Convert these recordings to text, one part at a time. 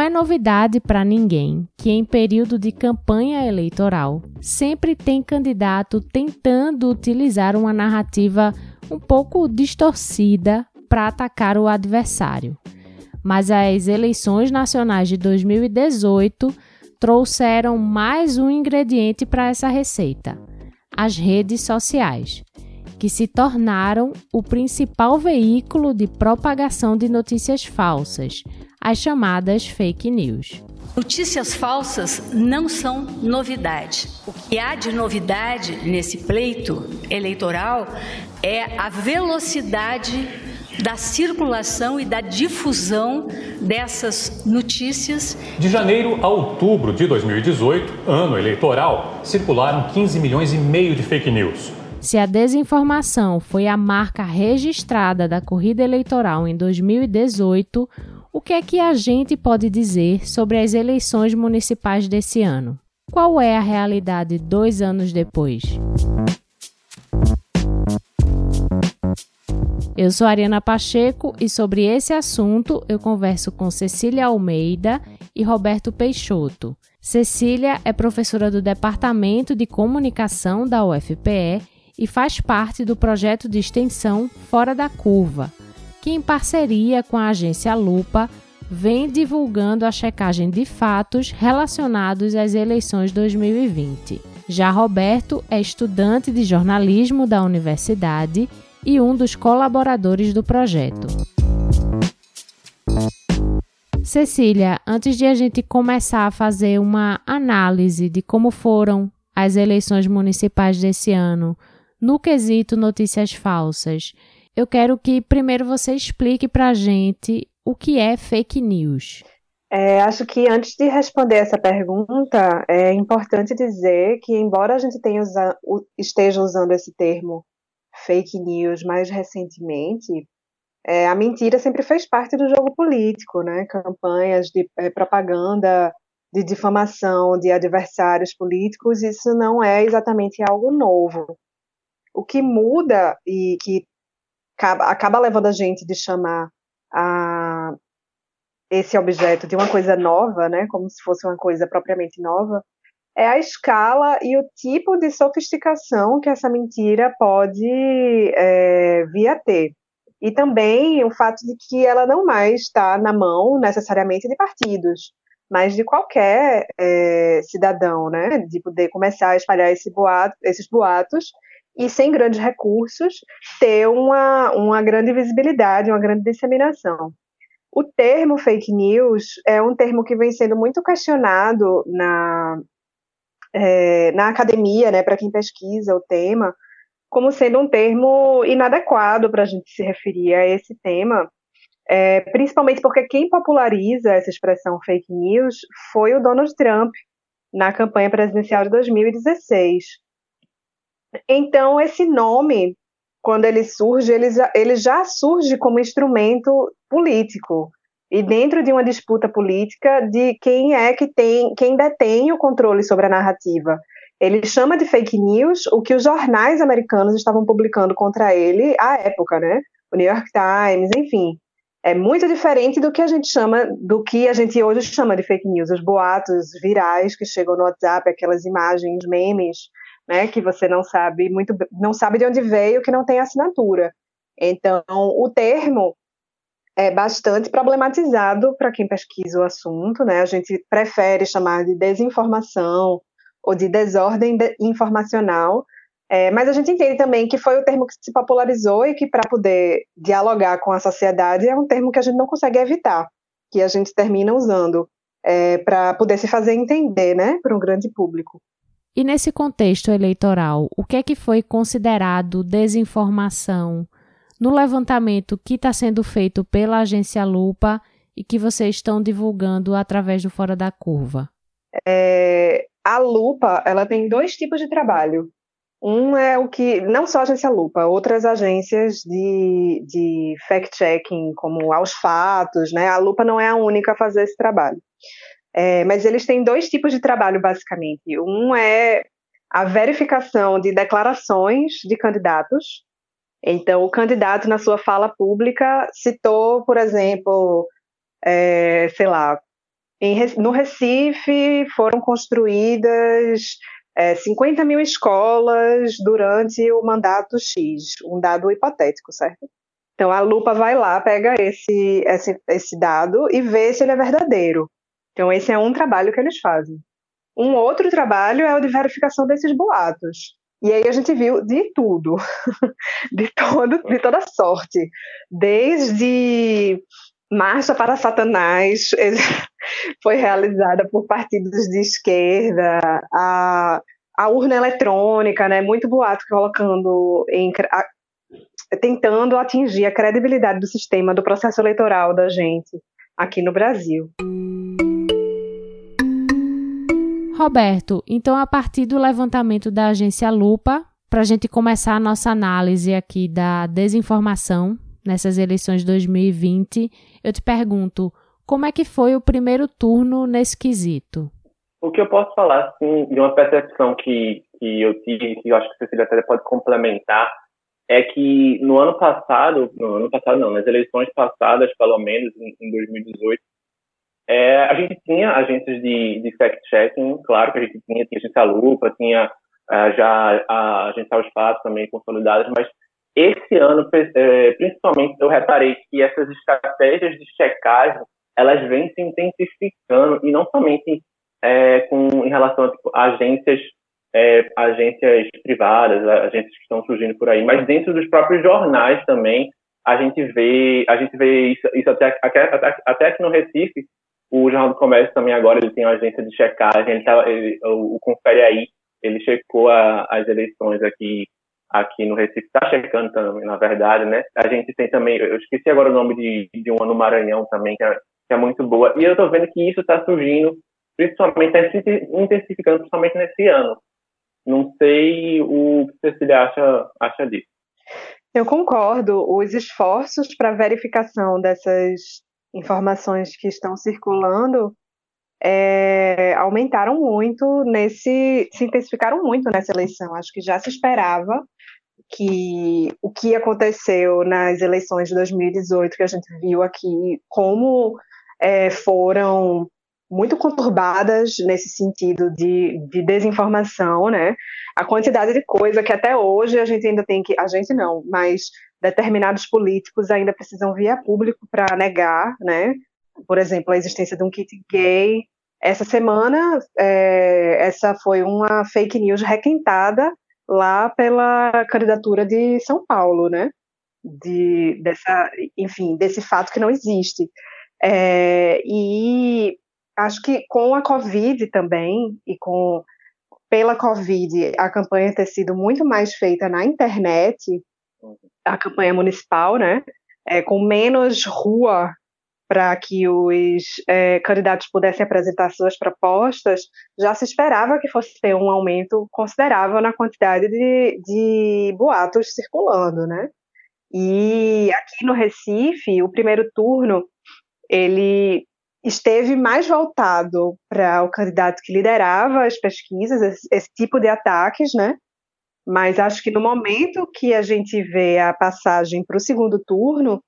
Não é novidade para ninguém que, em período de campanha eleitoral, sempre tem candidato tentando utilizar uma narrativa um pouco distorcida para atacar o adversário. Mas as eleições nacionais de 2018 trouxeram mais um ingrediente para essa receita: as redes sociais, que se tornaram o principal veículo de propagação de notícias falsas, as chamadas fake news. Notícias falsas não são novidade. O que há de novidade nesse pleito eleitoral é a velocidade da circulação e da difusão dessas notícias. De janeiro a outubro de 2018, ano eleitoral, circularam 15 milhões e meio de fake news. Se a desinformação foi a marca registrada da corrida eleitoral em 2018, o que é que a gente pode dizer sobre as eleições municipais desse ano? Qual é a realidade dois anos depois? Eu sou Ariana Pacheco e sobre esse assunto eu converso com Cecília Almeida e Roberto Peixoto. Cecília é professora do Departamento de Comunicação da UFPE e faz parte do projeto de extensão Fora da Curva, que, em parceria com a agência Lupa, vem divulgando a checagem de fatos relacionados às eleições 2020. Já Roberto é estudante de jornalismo da universidade e um dos colaboradores do projeto. Cecília, antes de a gente começar a fazer uma análise de como foram as eleições municipais desse ano, no quesito notícias falsas, eu quero que primeiro você explique para a gente o que é fake news. É, acho que antes de responder essa pergunta, é importante dizer que, embora a gente usa, esteja usando esse termo fake news mais recentemente, é, a mentira sempre fez parte do jogo político, né? Campanhas de é, propaganda, de difamação de adversários políticos, isso não é exatamente algo novo. O que muda e que acaba, acaba levando a gente de chamar a esse objeto de uma coisa nova, né, como se fosse uma coisa propriamente nova, é a escala e o tipo de sofisticação que essa mentira pode é, vir a ter. E também o fato de que ela não mais está na mão necessariamente de partidos, mas de qualquer é, cidadão, né? De poder começar a espalhar esse boato, esses boatos e sem grandes recursos ter uma, uma grande visibilidade, uma grande disseminação. O termo fake news é um termo que vem sendo muito questionado na, é, na academia, né, para quem pesquisa o tema, como sendo um termo inadequado para a gente se referir a esse tema, é, principalmente porque quem populariza essa expressão fake news foi o Donald Trump na campanha presidencial de 2016. Então, esse nome, quando ele surge, ele já, ele já surge como instrumento político e dentro de uma disputa política de quem é que tem, quem detém o controle sobre a narrativa. Ele chama de fake news o que os jornais americanos estavam publicando contra ele à época, né? O New York Times, enfim. É muito diferente do que a gente chama, do que a gente hoje chama de fake news, os boatos virais que chegam no WhatsApp, aquelas imagens, memes, né, que você não sabe muito, não sabe de onde veio, que não tem assinatura. Então, o termo é bastante problematizado para quem pesquisa o assunto, né? A gente prefere chamar de desinformação ou de desordem informacional, é, mas a gente entende também que foi o termo que se popularizou e que para poder dialogar com a sociedade é um termo que a gente não consegue evitar, que a gente termina usando é, para poder se fazer entender, né, para um grande público. E nesse contexto eleitoral, o que é que foi considerado desinformação? no levantamento que está sendo feito pela agência Lupa e que vocês estão divulgando através do Fora da Curva? É, a Lupa ela tem dois tipos de trabalho. Um é o que, não só a agência Lupa, outras agências de, de fact-checking, como aos fatos, né? A Lupa não é a única a fazer esse trabalho. É, mas eles têm dois tipos de trabalho, basicamente. Um é a verificação de declarações de candidatos, então, o candidato, na sua fala pública, citou, por exemplo, é, sei lá, Em, no Recife foram construídas é, 50 mil escolas durante o mandato X, um dado hipotético, certo? Então a lupa vai lá, pega esse, esse, esse dado e vê se ele é verdadeiro. Então esse é um trabalho que eles fazem. Um outro trabalho é o de verificação desses boatos. E aí a gente viu de tudo, de, todo, de toda sorte. Desde Marcha para Satanás foi realizada por partidos de esquerda, a, a urna eletrônica, né, muito boato colocando em, a, tentando atingir a credibilidade do sistema do processo eleitoral da gente aqui no Brasil. Roberto, então a partir do levantamento da agência Lupa, para a gente começar a nossa análise aqui da desinformação nessas eleições de 2020, eu te pergunto, como é que foi o primeiro turno nesse quesito? O que eu posso falar, assim, de uma percepção que, que eu tive, que eu acho que a Cecília até pode complementar, é que no ano passado, no ano passado não, nas eleições passadas, pelo menos em, em 2018, é, a gente tinha agências de, de fact-checking, claro que a gente tinha, tinha agência Lupa, tinha uh, já a agência Aos Fatos também consolidadas, mas esse ano, é, principalmente, eu reparei que essas estratégias de checagem, elas vêm se intensificando, e não somente é, com, em relação a tipo, agências, é, agências privadas, agências que estão surgindo por aí, mas dentro dos próprios jornais também, a gente vê, a gente vê isso, isso até, até, até aqui no Recife, o Jornal do Comércio também agora ele tem uma agência de checagem, ele tá, ele, o, Confere Aí, ele checou a, as eleições aqui aqui no Recife, está checando também, na verdade, né? A gente tem também, eu esqueci agora o nome de, de uma no Maranhão também, que é, que é muito boa, e eu estou vendo que isso está surgindo, principalmente, está intensificando, principalmente nesse ano. Não sei o que Cecília acha, acha disso. Eu concordo. Os esforços para verificação dessas informações que estão circulando é, aumentaram muito nesse, se intensificaram muito nessa eleição. Acho que já se esperava que o que aconteceu nas eleições de 2018, que a gente viu aqui, como é, foram muito conturbadas nesse sentido de, de desinformação, né? A quantidade de coisa que até hoje a gente ainda tem que, a gente não, mas determinados políticos ainda precisam vir a público para negar, né? Por exemplo, a existência de um kit gay. Essa semana, é, essa foi uma fake news requentada lá pela candidatura de São Paulo, né? De, dessa, enfim, desse fato que não existe. É, e acho que com a Covid também, e com pela Covid, a campanha ter sido muito mais feita na internet, a campanha municipal, né? É, com menos rua para que os é, candidatos pudessem apresentar suas propostas, já se esperava que fosse ter um aumento considerável na quantidade de, de boatos circulando, né? E aqui no Recife, o primeiro turno, ele esteve mais voltado para o candidato que liderava as pesquisas, esse, esse tipo de ataques, né? Mas acho que no momento que a gente vê a passagem para o segundo turno,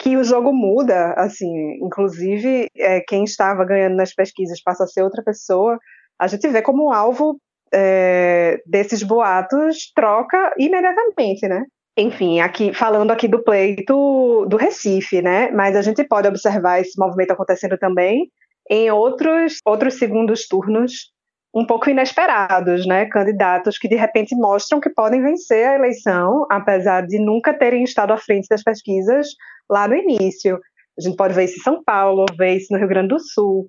que o jogo muda, assim, inclusive é, quem estava ganhando nas pesquisas passa a ser outra pessoa, a gente vê como alvo é, desses boatos troca imediatamente, né? Enfim, aqui falando aqui do pleito do Recife, né? Mas a gente pode observar esse movimento acontecendo também em outros outros segundos turnos um pouco inesperados, né? Candidatos que de repente mostram que podem vencer a eleição, apesar de nunca terem estado à frente das pesquisas lá no início. A gente pode ver isso em São Paulo, ver isso no Rio Grande do Sul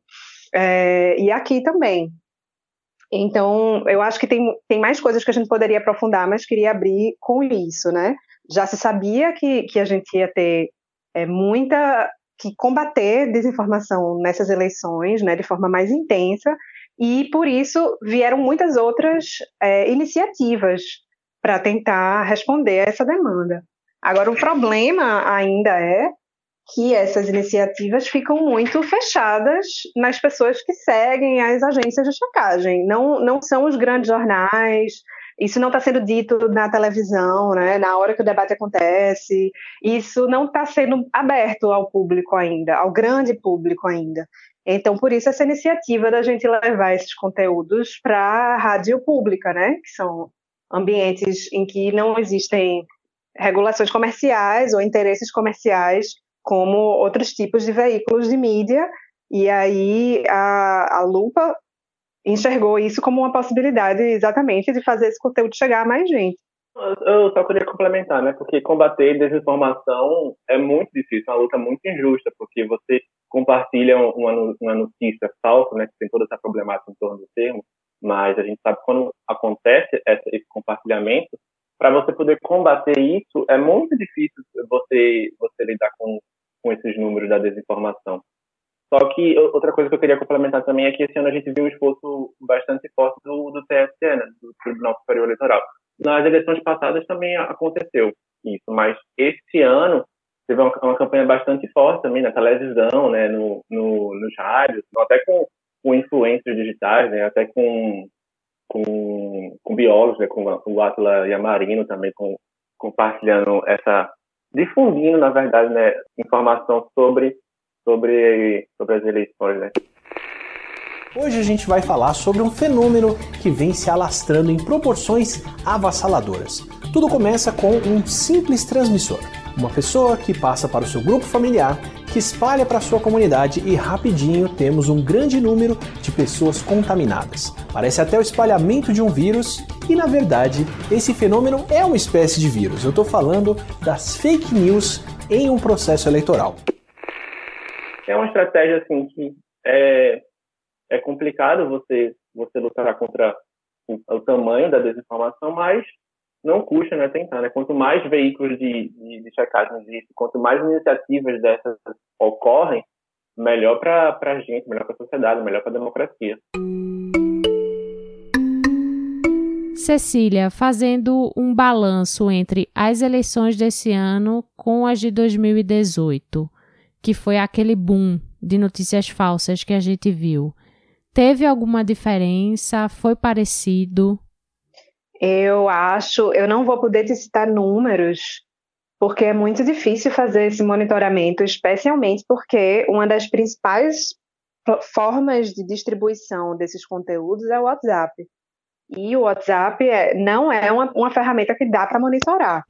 é, e aqui também. Então, eu acho que tem, tem mais coisas que a gente poderia aprofundar, mas queria abrir com isso, né? Já se sabia que, que a gente ia ter é, muita que combater desinformação nessas eleições, né, de forma mais intensa, e por isso vieram muitas outras é, iniciativas para tentar responder a essa demanda. Agora, o problema ainda é que essas iniciativas ficam muito fechadas nas pessoas que seguem as agências de checagem. Não, não são os grandes jornais, isso não está sendo dito na televisão, né, na hora que o debate acontece, isso não está sendo aberto ao público ainda, ao grande público ainda. Então, por isso essa iniciativa da gente levar esses conteúdos para a rádio pública, né? Que são ambientes em que não existem regulações comerciais ou interesses comerciais como outros tipos de veículos de mídia. E aí a, a Lupa enxergou isso como uma possibilidade exatamente de fazer esse conteúdo chegar a mais gente. Eu só queria complementar, né? Porque combater desinformação é muito difícil, é uma luta muito injusta, porque você compartilha uma, uma notícia falsa, né? Que tem toda essa problemática em torno do termo, mas a gente sabe quando acontece esse compartilhamento, para você poder combater isso, é muito difícil você, você lidar com, com esses números da desinformação. Só que outra coisa que eu queria complementar também é que esse ano a gente viu um esforço bastante forte do, do TSE, né, do Tribunal Superior Eleitoral. Nas eleições passadas também aconteceu isso, mas esse ano teve uma, uma campanha bastante forte também na televisão, né, no, no, nos rádios, até com, com influências digitais, né, até com, com, com biólogos, né, com o Atila Yamarino também com, compartilhando essa, difundindo, na verdade, né, informação sobre, sobre, sobre as eleições, né. Hoje a gente vai falar sobre um fenômeno que vem se alastrando em proporções avassaladoras. Tudo começa com um simples transmissor. Uma pessoa que passa para o seu grupo familiar, que espalha para a sua comunidade e rapidinho temos um grande número de pessoas contaminadas. Parece até o espalhamento de um vírus e na verdade esse fenômeno é uma espécie de vírus. Eu estou falando das fake news em um processo eleitoral. É uma estratégia assim que é, é complicado você você lutar contra o, o tamanho da desinformação, mas não custa né, tentar. Né? Quanto mais veículos de, de, de checagem existem, quanto mais iniciativas dessas ocorrem, melhor para a gente, melhor para a sociedade, melhor para a democracia. Cecília, fazendo um balanço entre as eleições desse ano com as de 2018, que foi aquele boom de notícias falsas que a gente viu. Teve alguma diferença? Foi parecido? Eu acho, eu não vou poder te citar números, porque é muito difícil fazer esse monitoramento, especialmente porque uma das principais formas de distribuição desses conteúdos é o WhatsApp. E o WhatsApp é, não é uma, uma ferramenta que dá para monitorar.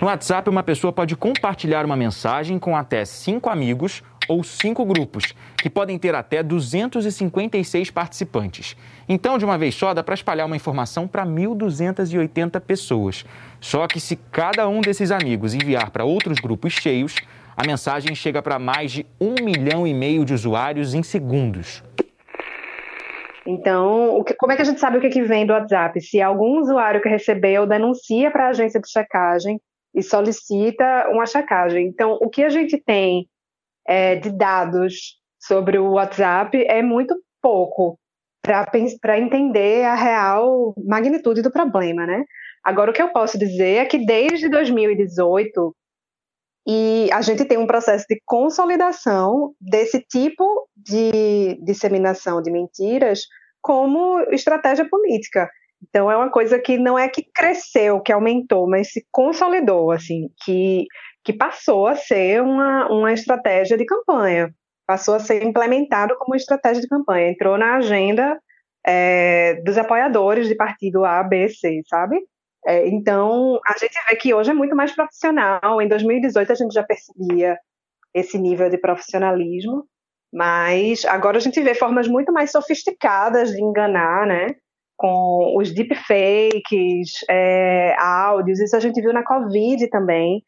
No WhatsApp, uma pessoa pode compartilhar uma mensagem com até cinco amigos ou cinco grupos, que podem ter até 256 participantes. Então, de uma vez só, dá para espalhar uma informação para 1.280 pessoas. Só que se cada um desses amigos enviar para outros grupos cheios, a mensagem chega para mais de um milhão e meio de usuários em segundos. Então, como é que a gente sabe o que, que vem do WhatsApp? Se algum usuário que recebeu denuncia para a agência de checagem e solicita uma checagem. Então, o que a gente tem é, de dados sobre o WhatsApp é muito pouco para entender a real magnitude do problema, né? Agora, o que eu posso dizer é que desde 2018 e a gente tem um processo de consolidação desse tipo de disseminação de mentiras como estratégia política. Então é uma coisa que não é que cresceu, que aumentou, mas se consolidou, assim, que que passou a ser uma, uma estratégia de campanha, passou a ser implementado como estratégia de campanha, entrou na agenda é, dos apoiadores de partido A, B, C, sabe? É, então, a gente vê que hoje é muito mais profissional. Em 2018, a gente já percebia esse nível de profissionalismo, mas agora a gente vê formas muito mais sofisticadas de enganar, né? Com os deepfakes, é, áudios, isso a gente viu na Covid também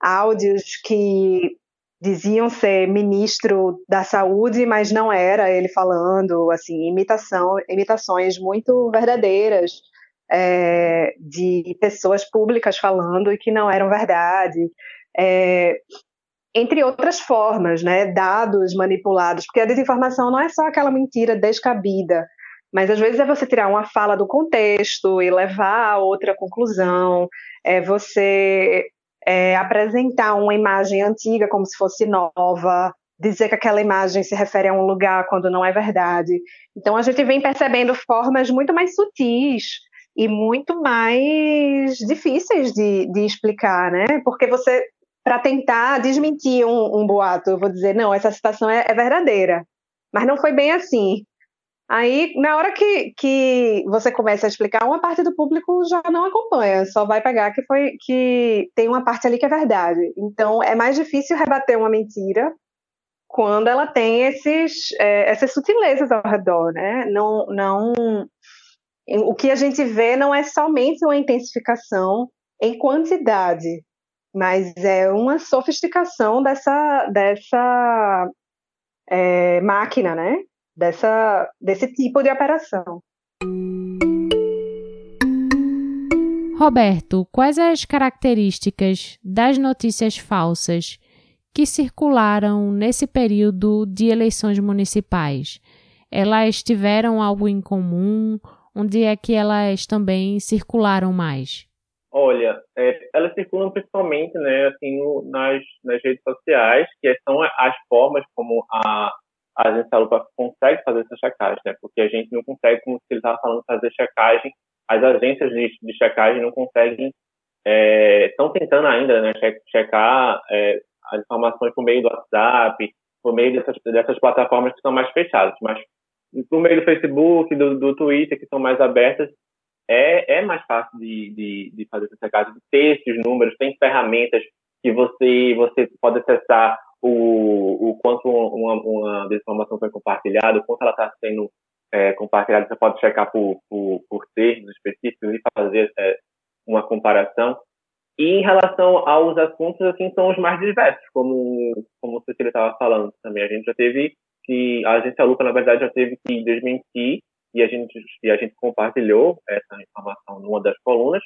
áudios que diziam ser ministro da saúde, mas não era ele falando, assim, imitação, imitações muito verdadeiras é, de pessoas públicas falando e que não eram verdade. É, entre outras formas, né, dados manipulados, porque a desinformação não é só aquela mentira descabida, mas às vezes é você tirar uma fala do contexto e levar a outra conclusão, é você é, apresentar uma imagem antiga como se fosse nova, dizer que aquela imagem se refere a um lugar quando não é verdade. Então a gente vem percebendo formas muito mais sutis e muito mais difíceis de, de explicar, né? Porque você para tentar desmentir um, um, boato. Eu vou dizer, não, essa citação é, é verdadeira. Mas não foi bem assim. Aí, na hora que, que você começa a explicar, uma parte do público já não acompanha, só vai pegar que foi que tem uma parte ali que é verdade. Então, é mais difícil rebater uma mentira quando ela tem esses, é, essas sutilezas ao redor, né? Não, não, o que a gente vê não é somente uma intensificação em quantidade, mas é uma sofisticação dessa, dessa é, máquina, né? Dessa, desse tipo de operação. Roberto, quais as características das notícias falsas que circularam nesse período de eleições municipais? Elas tiveram algo em comum? Onde é que elas também circularam mais? Olha, é, elas circulam principalmente né, assim, no, nas, nas redes sociais, que são as formas como a, a agência Lupa consegue fazer essa checagem, né? Porque a gente não consegue, como ele estava falando, fazer checagem. As agências de, de checagem não conseguem, estão é, tentando ainda, né? Checar é, as informações por meio do WhatsApp, por meio dessas, dessas plataformas que são mais fechadas. Mas por meio do Facebook, do, do Twitter, que são mais abertas, é, é mais fácil de, de, de fazer essa checagem, de ter esses números, tem ferramentas que você, você pode acessar o, o quanto uma, uma desinformação foi compartilhada, o quanto ela está sendo é, compartilhada, você pode checar por, por, por termos específicos e fazer é, uma comparação. E em relação aos assuntos, assim, são os mais diversos, como, como o Cecília estava falando também. A gente já teve que, a agência Lupa, na verdade, já teve que desmentir e a gente, e a gente compartilhou essa informação numa das colunas,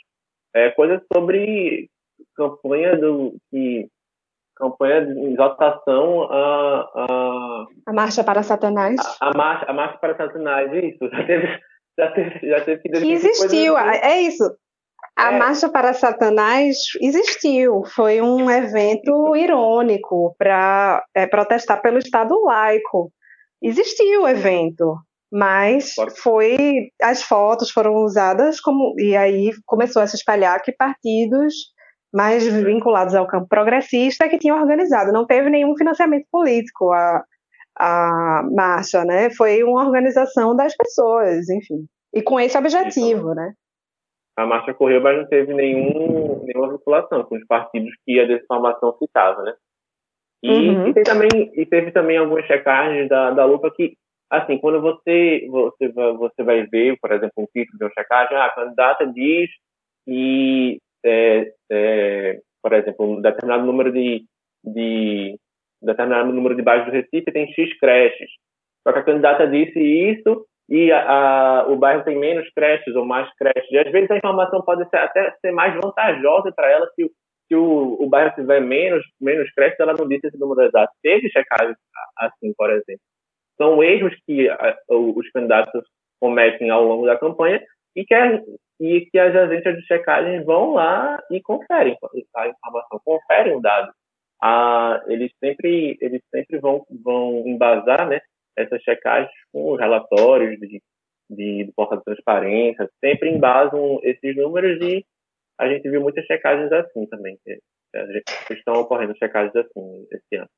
é, coisas sobre campanha do, que campanha de exaltação a, a... A Marcha para Satanás. A, a, marcha, a Marcha para Satanás, isso. Já teve, já teve, já teve que... que existiu, assim. é isso. A é. Marcha para Satanás existiu. Foi um evento irônico para é, protestar pelo Estado laico. Existiu o evento, mas foi as fotos foram usadas como e aí começou a se espalhar que partidos mais vinculados ao campo progressista que tinham organizado. Não teve nenhum financiamento político a, a marcha, né? Foi uma organização das pessoas, enfim. E com esse objetivo, né? A marcha correu, mas não teve nenhum, nenhuma vinculação com os partidos que a desinformação citava, né? E, uhum. e, também, e teve também algumas checagens da, da lupa que, assim, quando você, você, você vai ver, por exemplo, um título de uma checagem, ah, a candidata diz que é, é, por exemplo, um determinado número de, de determinado número de bairros do Recife tem X creches. Só que a candidata disse isso e a, a, o bairro tem menos creches ou mais creches. E às vezes a informação pode ser, até ser mais vantajosa para ela se, se o, o bairro tiver menos, menos creches, ela não disse esse número exato. Teve checagem assim, por exemplo. São erros que a, os candidatos cometem ao longo da campanha e que, é, e que as agências de checagem vão lá e conferem a informação, conferem o dado. Ah, eles sempre eles sempre vão vão embasar, né, essas checagens com os relatórios de, de, de transparência, sempre embasam esses números e a gente viu muitas checagens assim também. Estão ocorrendo checagens assim esse ano.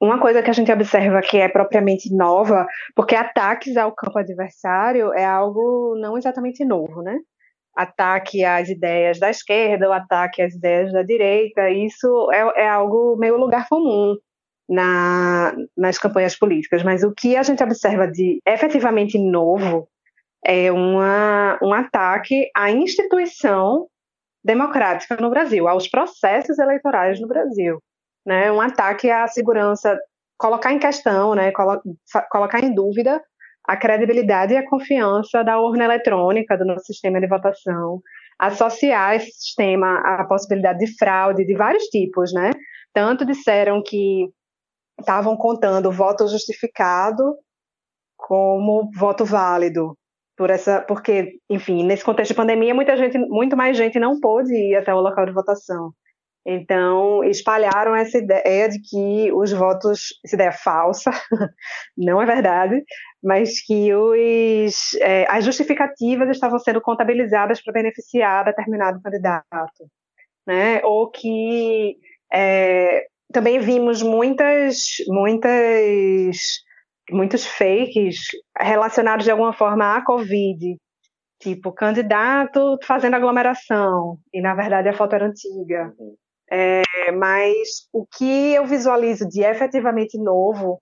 Uma coisa que a gente observa que é propriamente nova, porque ataques ao campo adversário é algo não exatamente novo, né? Ataque às ideias da esquerda, o ataque às ideias da direita, isso é, é algo meio lugar comum na, nas campanhas políticas. Mas o que a gente observa de efetivamente novo é uma, um ataque à instituição democrática no Brasil, aos processos eleitorais no Brasil né, um ataque à segurança, colocar em questão, né, colo colocar em dúvida a credibilidade e a confiança da urna eletrônica do nosso sistema de votação, associar esse sistema à possibilidade de fraude de vários tipos, né? Tanto disseram que estavam contando voto justificado como voto válido por essa, porque, enfim, nesse contexto de pandemia, muita gente, muito mais gente não pôde ir até o local de votação. Então, espalharam essa ideia de que os votos, essa ideia falsa, não é verdade, mas que os, é, as justificativas estavam sendo contabilizadas para beneficiar determinado candidato, né? Ou que É, também vimos muitas, muitas, muitos fakes relacionados de alguma forma à Covid. Tipo, candidato fazendo aglomeração, e na verdade a foto era antiga. É, mas o que eu visualizo de efetivamente novo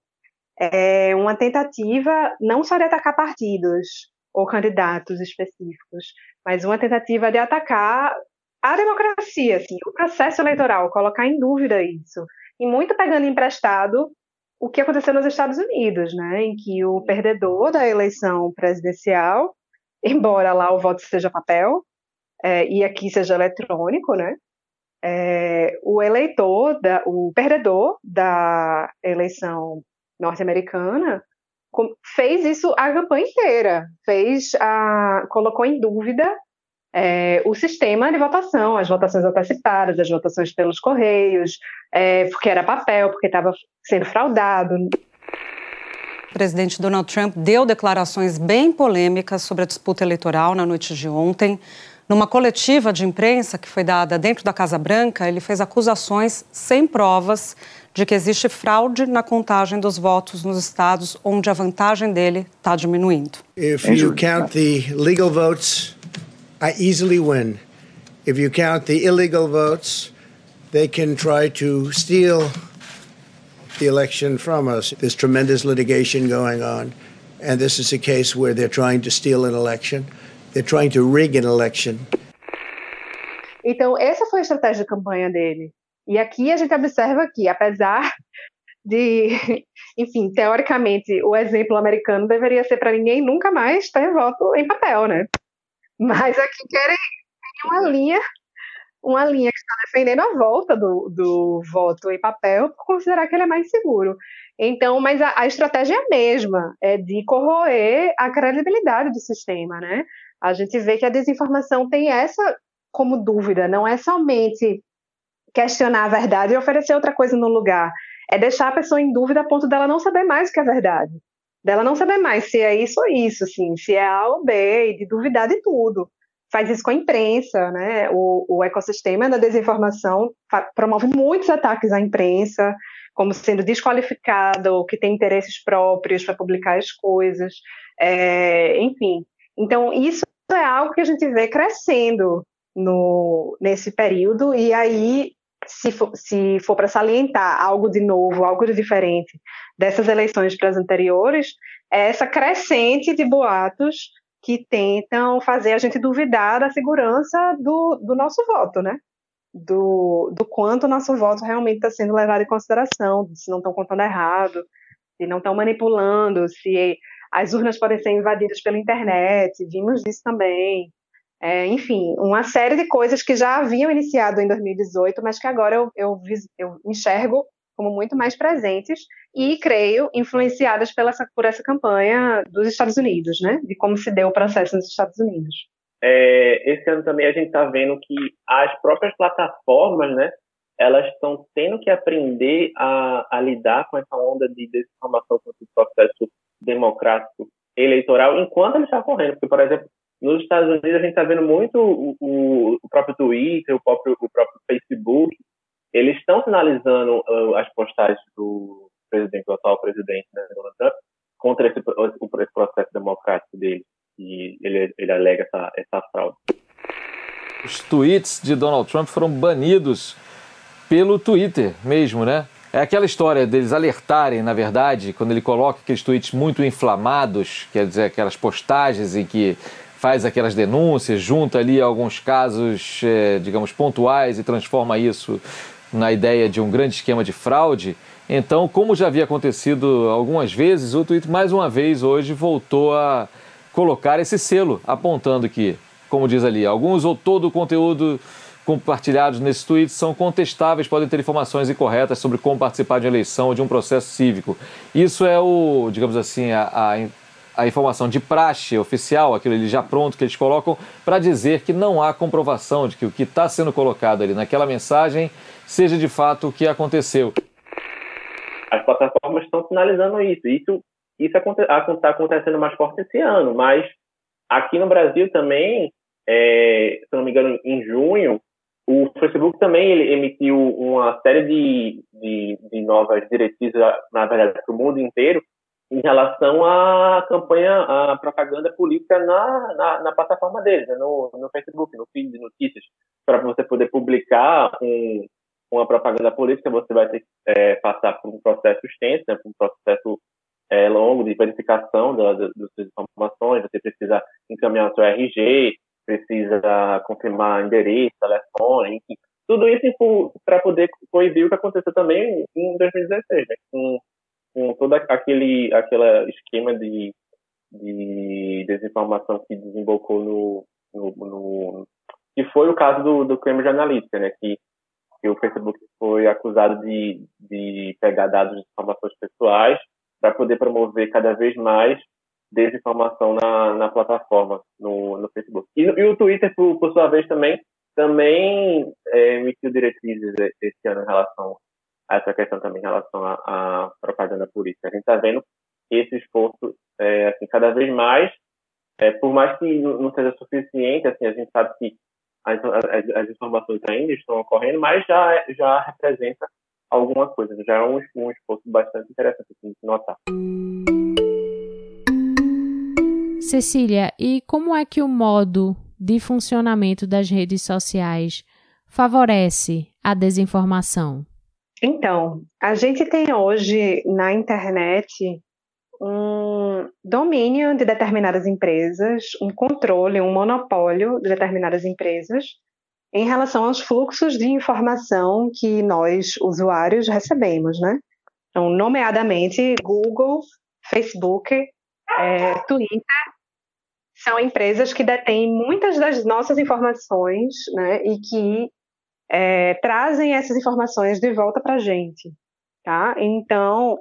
é uma tentativa não só de atacar partidos ou candidatos específicos, mas uma tentativa de atacar a democracia, assim, o processo eleitoral, colocar em dúvida isso. E muito pegando emprestado o que aconteceu nos Estados Unidos, né, em que o perdedor da eleição presidencial, embora lá o voto seja papel, é, e aqui seja eletrônico, né, é, o eleitor, da, o perdedor da eleição norte-americana fez isso a campanha inteira, fez a, colocou em dúvida é, o sistema de votação, as votações antecipadas, as votações pelos correios, é, porque era papel, porque estava sendo fraudado. O presidente Donald Trump deu declarações bem polêmicas sobre a disputa eleitoral na noite de ontem. Numa coletiva de imprensa que foi dada dentro da Casa Branca, ele fez acusações sem provas de que existe fraude na contagem dos votos nos estados onde a vantagem dele está diminuindo. If you count the legal votes, I easily win. If you count the illegal votes, they can try to steal the election from us. There's tremendous litigation going on, and this is a case where they're trying to steal an election. They're trying to rig an election. Então, essa foi a estratégia de campanha dele. E aqui a gente observa que, apesar de, enfim, teoricamente, o exemplo americano deveria ser para ninguém nunca mais ter voto em papel, né? Mas aqui querem uma linha, uma linha que está defendendo a volta do, do voto em papel por considerar que ele é mais seguro. Então, mas a, a estratégia é a mesma, é de corroer a credibilidade do sistema, né? A gente vê que a desinformação tem essa como dúvida, não é somente questionar a verdade e oferecer outra coisa no lugar, é deixar a pessoa em dúvida a ponto dela não saber mais o que é verdade, dela não saber mais se é isso ou isso, assim, se é A ou B, e de duvidar de tudo. Faz isso com a imprensa, né? O, o ecossistema da desinformação promove muitos ataques à imprensa, como sendo desqualificada ou que tem interesses próprios para publicar as coisas, é, enfim. Então, isso é algo que a gente vê crescendo no, nesse período, e aí, se for, se for para salientar algo de novo, algo de diferente dessas eleições para as anteriores, é essa crescente de boatos que tentam fazer a gente duvidar da segurança do, do nosso voto, né? Do, do quanto o nosso voto realmente está sendo levado em consideração, se não estão contando errado, se não estão manipulando, se as urnas podem ser invadidas pela internet, vimos isso também. É, enfim, uma série de coisas que já haviam iniciado em 2018, mas que agora eu, eu, eu enxergo como muito mais presentes e, creio, influenciadas pela, por essa campanha dos Estados Unidos, né? De como se deu o processo nos Estados Unidos. É, esse ano também a gente está vendo que as próprias plataformas, né? Elas estão tendo que aprender a, a lidar com essa onda de desinformação contra o processo democrático eleitoral enquanto ele está ocorrendo. Porque, por exemplo, nos Estados Unidos a gente está vendo muito o, o, próprio Twitter, o próprio, o próprio Facebook, eles estão sinalizando uh, as postagens do presidente, do atual presidente, né, Donald Trump, contra esse, esse processo democrático dele. E ele, ele alega essa, essa fraude. Os tweets de Donald Trump foram banidos pelo Twitter mesmo, né? É aquela história deles alertarem, na verdade, quando ele coloca aqueles tweets muito inflamados, quer dizer, aquelas postagens em que faz aquelas denúncias, junta ali alguns casos, é, digamos, pontuais e transforma isso na ideia de um grande esquema de fraude. Então, como já havia acontecido algumas vezes, o Twitter mais uma vez hoje voltou a colocar esse selo, apontando que, como diz ali, alguns ou todo o conteúdo compartilhados nesses tweets são contestáveis, podem ter informações incorretas sobre como participar de uma eleição ou de um processo cívico. Isso é o, digamos assim, a, a, a informação de praxe oficial, aquilo ali já pronto que eles colocam, para dizer que não há comprovação de que o que está sendo colocado ali naquela mensagem seja de fato o que aconteceu. As plataformas estão sinalizando isso. Isso isso está acontecendo mais forte esse ano, mas aqui no Brasil também, é, se não me engano, em junho, o Facebook também ele emitiu uma série de, de, de novas diretrizes, na verdade, para o mundo inteiro, em relação à campanha, à propaganda política na, na, na plataforma deles, né? no, no Facebook, no feed de notícias, para você poder publicar um, uma propaganda política, você vai ter que é, passar por um processo extenso, né? por um processo é, longo de verificação das suas informações, você precisa encaminhar o seu RG, precisa confirmar endereço, telefone, enfim. Tudo isso para poder coibir o que aconteceu também em 2016, né? com, com todo aquele, aquele esquema de, de desinformação que desembocou no, no, no, que foi o caso do, do Cambridge Analytica, né? Que, que o Facebook foi acusado de, de pegar dados de informações pessoais para poder promover cada vez mais desinformação na, na plataforma, no, no Facebook. E, e o Twitter, por, por, sua vez, também, também é, emitiu diretrizes esse ano em relação a essa questão também em relação à propaganda política. A gente está vendo esse esforço é, assim, cada vez mais, é, por mais que não seja suficiente, assim, a gente sabe que as, as, as informações ainda estão ocorrendo, mas já, já representa alguma coisa, já é um, um esforço bastante interessante assim, de notar. Cecília, e como é que o modo de funcionamento das redes sociais favorece a desinformação? Então, a gente tem hoje na internet um domínio de determinadas empresas, um controle, um monopólio de determinadas empresas em relação aos fluxos de informação que nós, usuários, recebemos, né? Então, nomeadamente, Google, Facebook, é, Twitter, são empresas que detêm muitas das nossas informações né, e que é, trazem essas informações de volta para a gente. Tá? Então,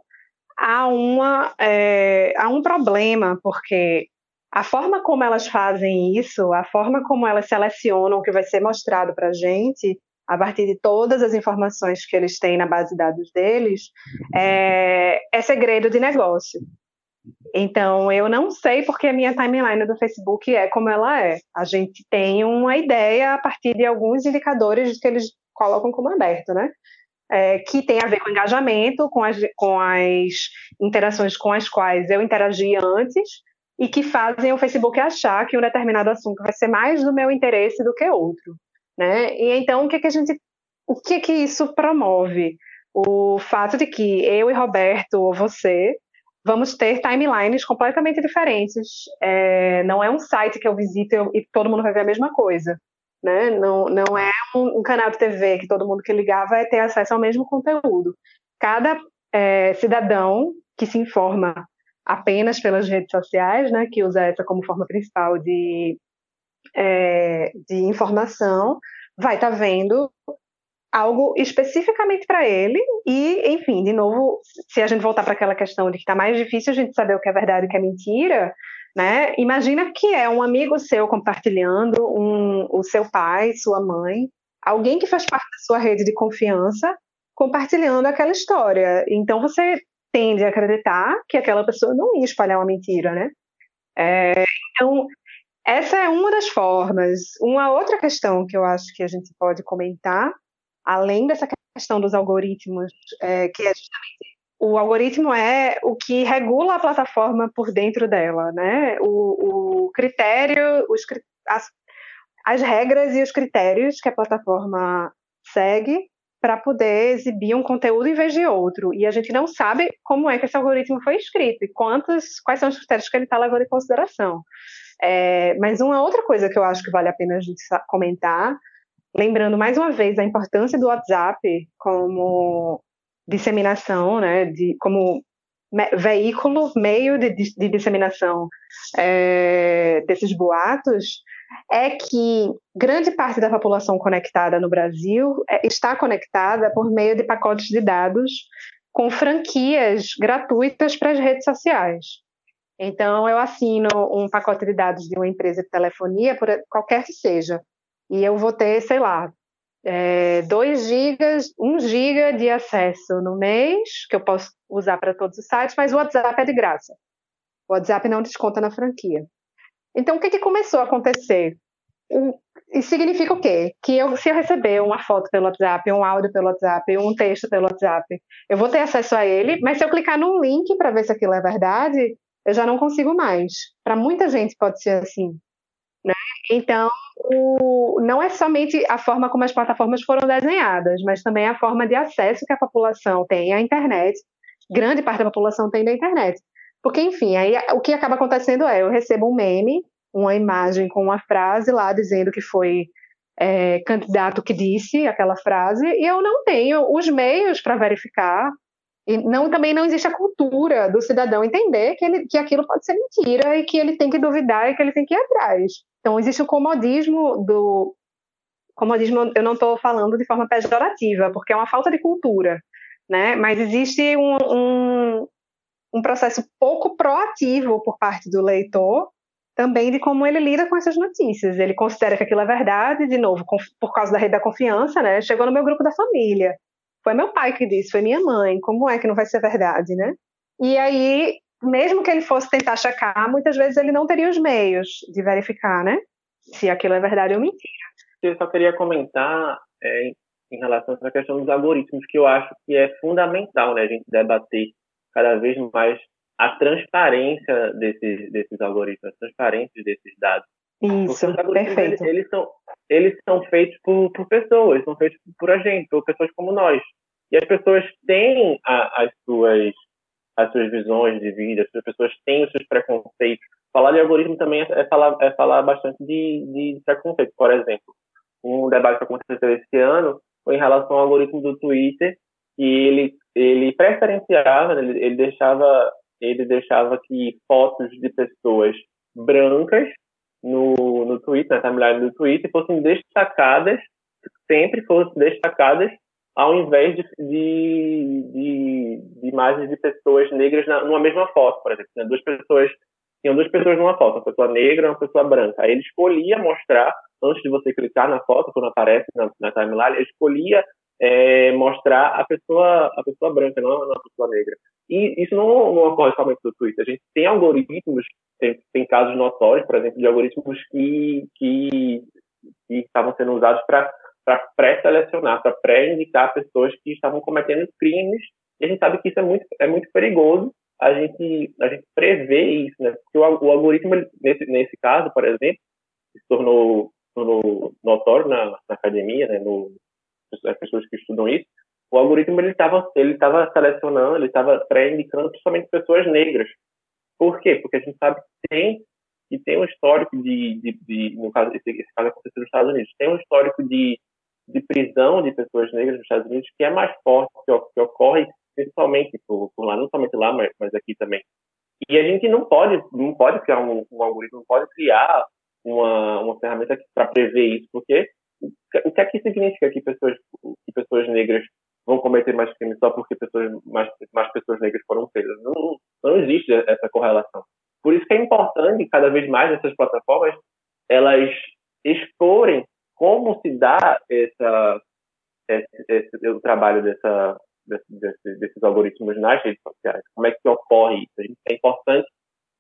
há, uma, é, há um problema, porque a forma como elas fazem isso, a forma como elas selecionam o que vai ser mostrado para a gente, a partir de todas as informações que eles têm na base de dados deles, é, é segredo de negócio. Então, eu não sei porque a minha timeline do Facebook é como ela é. A gente tem uma ideia a partir de alguns indicadores que eles colocam como aberto, né? É, que tem a ver com engajamento, com as, com as interações com as quais eu interagi antes e que fazem o Facebook achar que um determinado assunto vai ser mais do meu interesse do que outro, né? E então o que que a gente, o que que isso promove? O fato de que eu e Roberto ou você vamos ter timelines completamente diferentes. É, não é um site que eu visito e todo mundo vai ver a mesma coisa. Né? Não, não é um, um, canal de TV que todo mundo que ligar vai ter acesso ao mesmo conteúdo. Cada é, cidadão que se informa apenas pelas redes sociais, né, que usa essa como forma principal de, é, de informação, vai estar tá vendo algo especificamente para ele e, enfim, de novo, se a gente voltar para aquela questão de que está mais difícil a gente saber o que é verdade e o que é mentira, né? Imagina que é um amigo seu compartilhando, um, o seu pai, sua mãe, alguém que faz parte da sua rede de confiança compartilhando aquela história. Então você tende a acreditar que aquela pessoa não ia espalhar uma mentira, né? É, então essa é uma das formas. Uma outra questão que eu acho que a gente pode comentar além dessa questão dos algoritmos, é, que é justamente o algoritmo é o que regula a plataforma por dentro dela, né? O, o critério, os, as, as regras e os critérios que a plataforma segue para poder exibir um conteúdo em vez de outro. E a gente não sabe como é que esse algoritmo foi escrito e quantos, quais são os critérios que ele está levando em consideração. É, mas uma outra coisa que eu acho que vale a pena a gente comentar lembrando mais uma vez a importância do WhatsApp como disseminação, né, de, como veículo, meio de, de disseminação é, desses boatos, é que grande parte da população conectada no Brasil é, está conectada por meio de pacotes de dados com franquias gratuitas para as redes sociais. Então, eu assino um pacote de dados de uma empresa de telefonia, por qualquer que seja, e eu vou ter, sei lá, é, 2 gigas, 1 giga de acesso no mês, que eu posso usar para todos os sites, mas o WhatsApp é de graça. O WhatsApp não desconta na franquia. Então, o que, que começou a acontecer? o, isso significa o quê? Que eu, se eu receber uma foto pelo WhatsApp, um áudio pelo WhatsApp, um texto pelo WhatsApp, eu vou ter acesso a ele, mas se eu clicar num link para ver se aquilo é verdade, eu já não consigo mais. Para muita gente pode ser assim. Né? Então, o, não é somente a forma como as plataformas foram desenhadas, mas também a forma de acesso que a população tem à internet. Grande parte da população tem da internet. Porque, enfim, aí o que acaba acontecendo é, eu recebo um meme, uma imagem com uma frase lá dizendo que foi é, candidato que disse aquela frase, e eu não tenho os meios para verificar e não, também não existe a cultura do cidadão entender que, ele, que aquilo pode ser mentira e que ele tem que duvidar e que ele tem que ir atrás. Então, existe o comodismo do. Comodismo, eu não estou falando de forma pejorativa, porque é uma falta de cultura, né? mas existe um, um, um processo pouco proativo por parte do leitor também de como ele lida com essas notícias. Ele considera que aquilo é verdade, de novo, por causa da rede da confiança, né? Chegou no meu grupo da família. Foi meu pai que disse, foi minha mãe. Como é que não vai ser verdade, né? E aí, mesmo que ele fosse tentar checar, muitas vezes ele não teria os meios de verificar, né? Se aquilo é verdade ou mentira. Eu só queria comentar é, em relação a essa questão dos algoritmos, que eu acho que é fundamental, né? A gente debater cada vez mais a transparência desses, desses algoritmos, a transparência desses dados. Isso, perfeito. Eles, eles, são, eles são feitos por, por pessoas, são feitos por a gente, por pessoas como nós. E as pessoas têm a, as, suas, as suas visões de vida, as pessoas têm os seus preconceitos. Falar de algoritmo também é, é falar, é falar bastante de, de preconceito. Por exemplo, um debate que aconteceu esse ano foi em relação ao algoritmo do Twitter, que ele, ele preferenciava, ele, ele deixava ele deixava que fotos de pessoas brancas no, no Twitter, na timeline do Twitter, fossem destacadas, sempre fossem destacadas, ao invés de, de, de, de imagens de pessoas negras na, numa mesma foto, por exemplo. Né? Duas pessoas, tinham duas pessoas numa foto, uma pessoa negra e uma pessoa branca. Aí ele escolhia mostrar, antes de você clicar na foto, quando aparece na, na timeline, ele escolhia é, mostrar a pessoa, a pessoa branca, não a pessoa negra. E isso não, não ocorre somente no Twitter. A gente tem algoritmos, tem, tem casos notórios, por exemplo, de algoritmos que, que, que estavam sendo usados para pré-selecionar, para pré-indicar pessoas que estavam cometendo crimes. E a gente sabe que isso é muito, é muito perigoso a gente, a gente prever isso, né? Porque o, o algoritmo, nesse, nesse caso, por exemplo, se tornou, tornou notório na, na academia, né? No, as pessoas que estudam isso, o algoritmo ele estava ele selecionando, ele estava pré-indicando principalmente pessoas negras. Por quê? Porque a gente sabe que tem, que tem um histórico de, de, de no caso, esse, esse caso aconteceu nos Estados Unidos, tem um histórico de, de prisão de pessoas negras nos Estados Unidos que é mais forte, que, que ocorre principalmente por, por, lá, não somente lá, mas, mas aqui também. E a gente não pode, não pode criar um, um algoritmo, não pode criar uma, uma ferramenta para prever isso, porque o que é que significa que pessoas, que pessoas negras vão cometer mais crimes só porque pessoas, mais, mais pessoas negras foram presas? Não, não existe essa correlação. Por isso que é importante, cada vez mais, essas plataformas, elas exporem como se dá essa, esse, esse, o trabalho dessa, desse, desses algoritmos nas redes sociais, como é que ocorre isso. É importante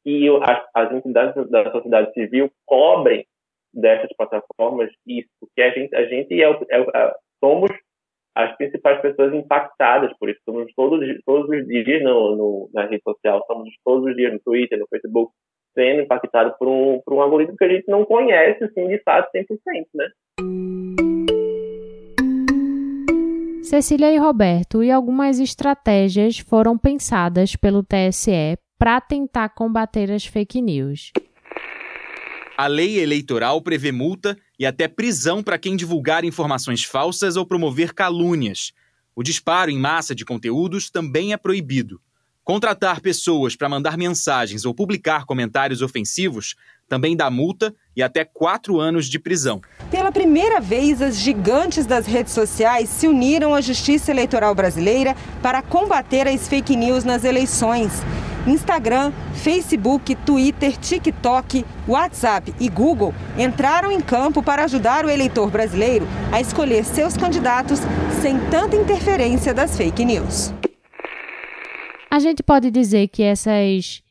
que as, as entidades da sociedade civil cobrem dessas plataformas isso, porque a gente, a gente é, é, somos as principais pessoas impactadas por isso. Somos todos, todos os dias no, no, na rede social, somos todos os dias no Twitter, no Facebook, sendo impactados por um, por um algoritmo que a gente não conhece, assim, de fato, 100%, né? Cecília e Roberto, e algumas estratégias foram pensadas pelo TSE para tentar combater as fake news. A lei eleitoral prevê multa e até prisão para quem divulgar informações falsas ou promover calúnias. O disparo em massa de conteúdos também é proibido. Contratar pessoas para mandar mensagens ou publicar comentários ofensivos também dá multa e até quatro anos de prisão. Pela primeira vez, as gigantes das redes sociais se uniram à Justiça Eleitoral Brasileira para combater as fake news nas eleições. Instagram, Facebook, Twitter, TikTok, WhatsApp e Google entraram em campo para ajudar o eleitor brasileiro a escolher seus candidatos sem tanta interferência das fake news. A gente pode dizer que essas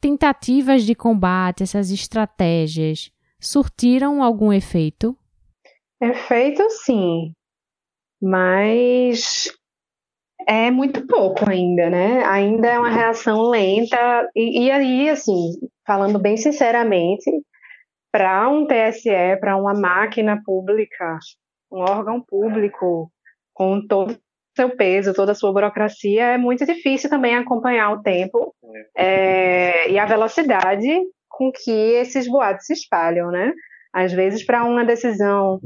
tentativas de combate, essas estratégias, surtiram algum efeito? Efeito, sim, mas é muito pouco ainda, né? Ainda é uma reação lenta. E, e aí, assim, falando bem sinceramente, para um TSE, para uma máquina pública, um órgão público, com todo o seu peso, toda a sua burocracia, é muito difícil também acompanhar o tempo é, e a velocidade com que esses boatos se espalham, né? Às vezes, para uma decisão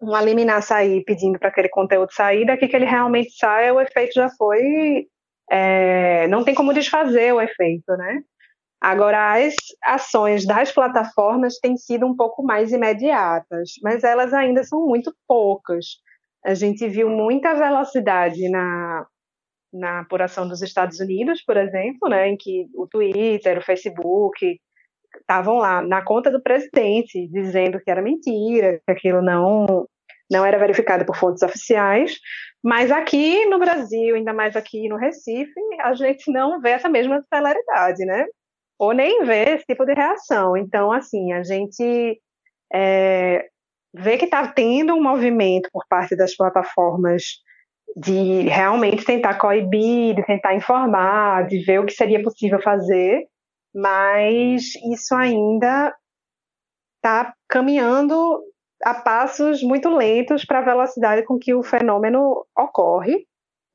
uma liminar sair pedindo para aquele conteúdo sair, daqui que ele realmente sai, o efeito já foi. É, não tem como desfazer o efeito, né? Agora, as ações das plataformas têm sido um pouco mais imediatas, mas elas ainda são muito poucas. A gente viu muita velocidade na, na apuração dos Estados Unidos, por exemplo, né, em que o Twitter, o Facebook estavam lá na conta do presidente dizendo que era mentira, que aquilo não não era verificado por fontes oficiais, mas aqui no Brasil, ainda mais aqui no Recife, a gente não vê essa mesma celeridade, né? Ou nem vê esse tipo de reação. Então, assim, a gente é, vê que está tendo um movimento por parte das plataformas de realmente tentar coibir, de tentar informar, de ver o que seria possível fazer, mas isso ainda está caminhando a passos muito lentos para a velocidade com que o fenômeno ocorre.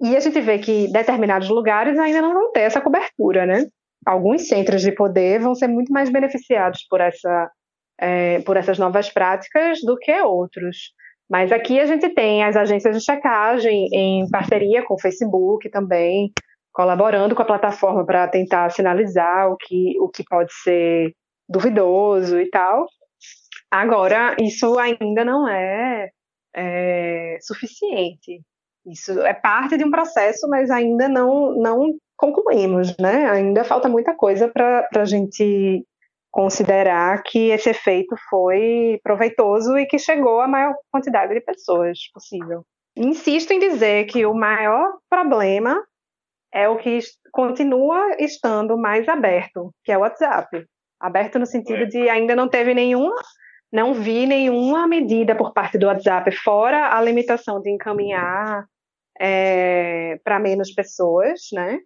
E a gente vê que determinados lugares ainda não vão ter essa cobertura, né? Alguns centros de poder vão ser muito mais beneficiados por, essa, é, por essas novas práticas do que outros. Mas aqui a gente tem as agências de checagem em parceria com o Facebook também, colaborando com a plataforma para tentar sinalizar o que, o que pode ser duvidoso e tal. Agora, isso ainda não é, é suficiente. Isso é parte de um processo, mas ainda não, não concluímos, né? Ainda falta muita coisa para a gente considerar que esse efeito foi proveitoso e que chegou à maior quantidade de pessoas possível. Insisto em dizer que o maior problema é o que continua estando mais aberto, que é o WhatsApp. Aberto no sentido é. de ainda não teve nenhuma não vi nenhuma medida por parte do WhatsApp, fora a limitação de encaminhar é, para menos pessoas, né?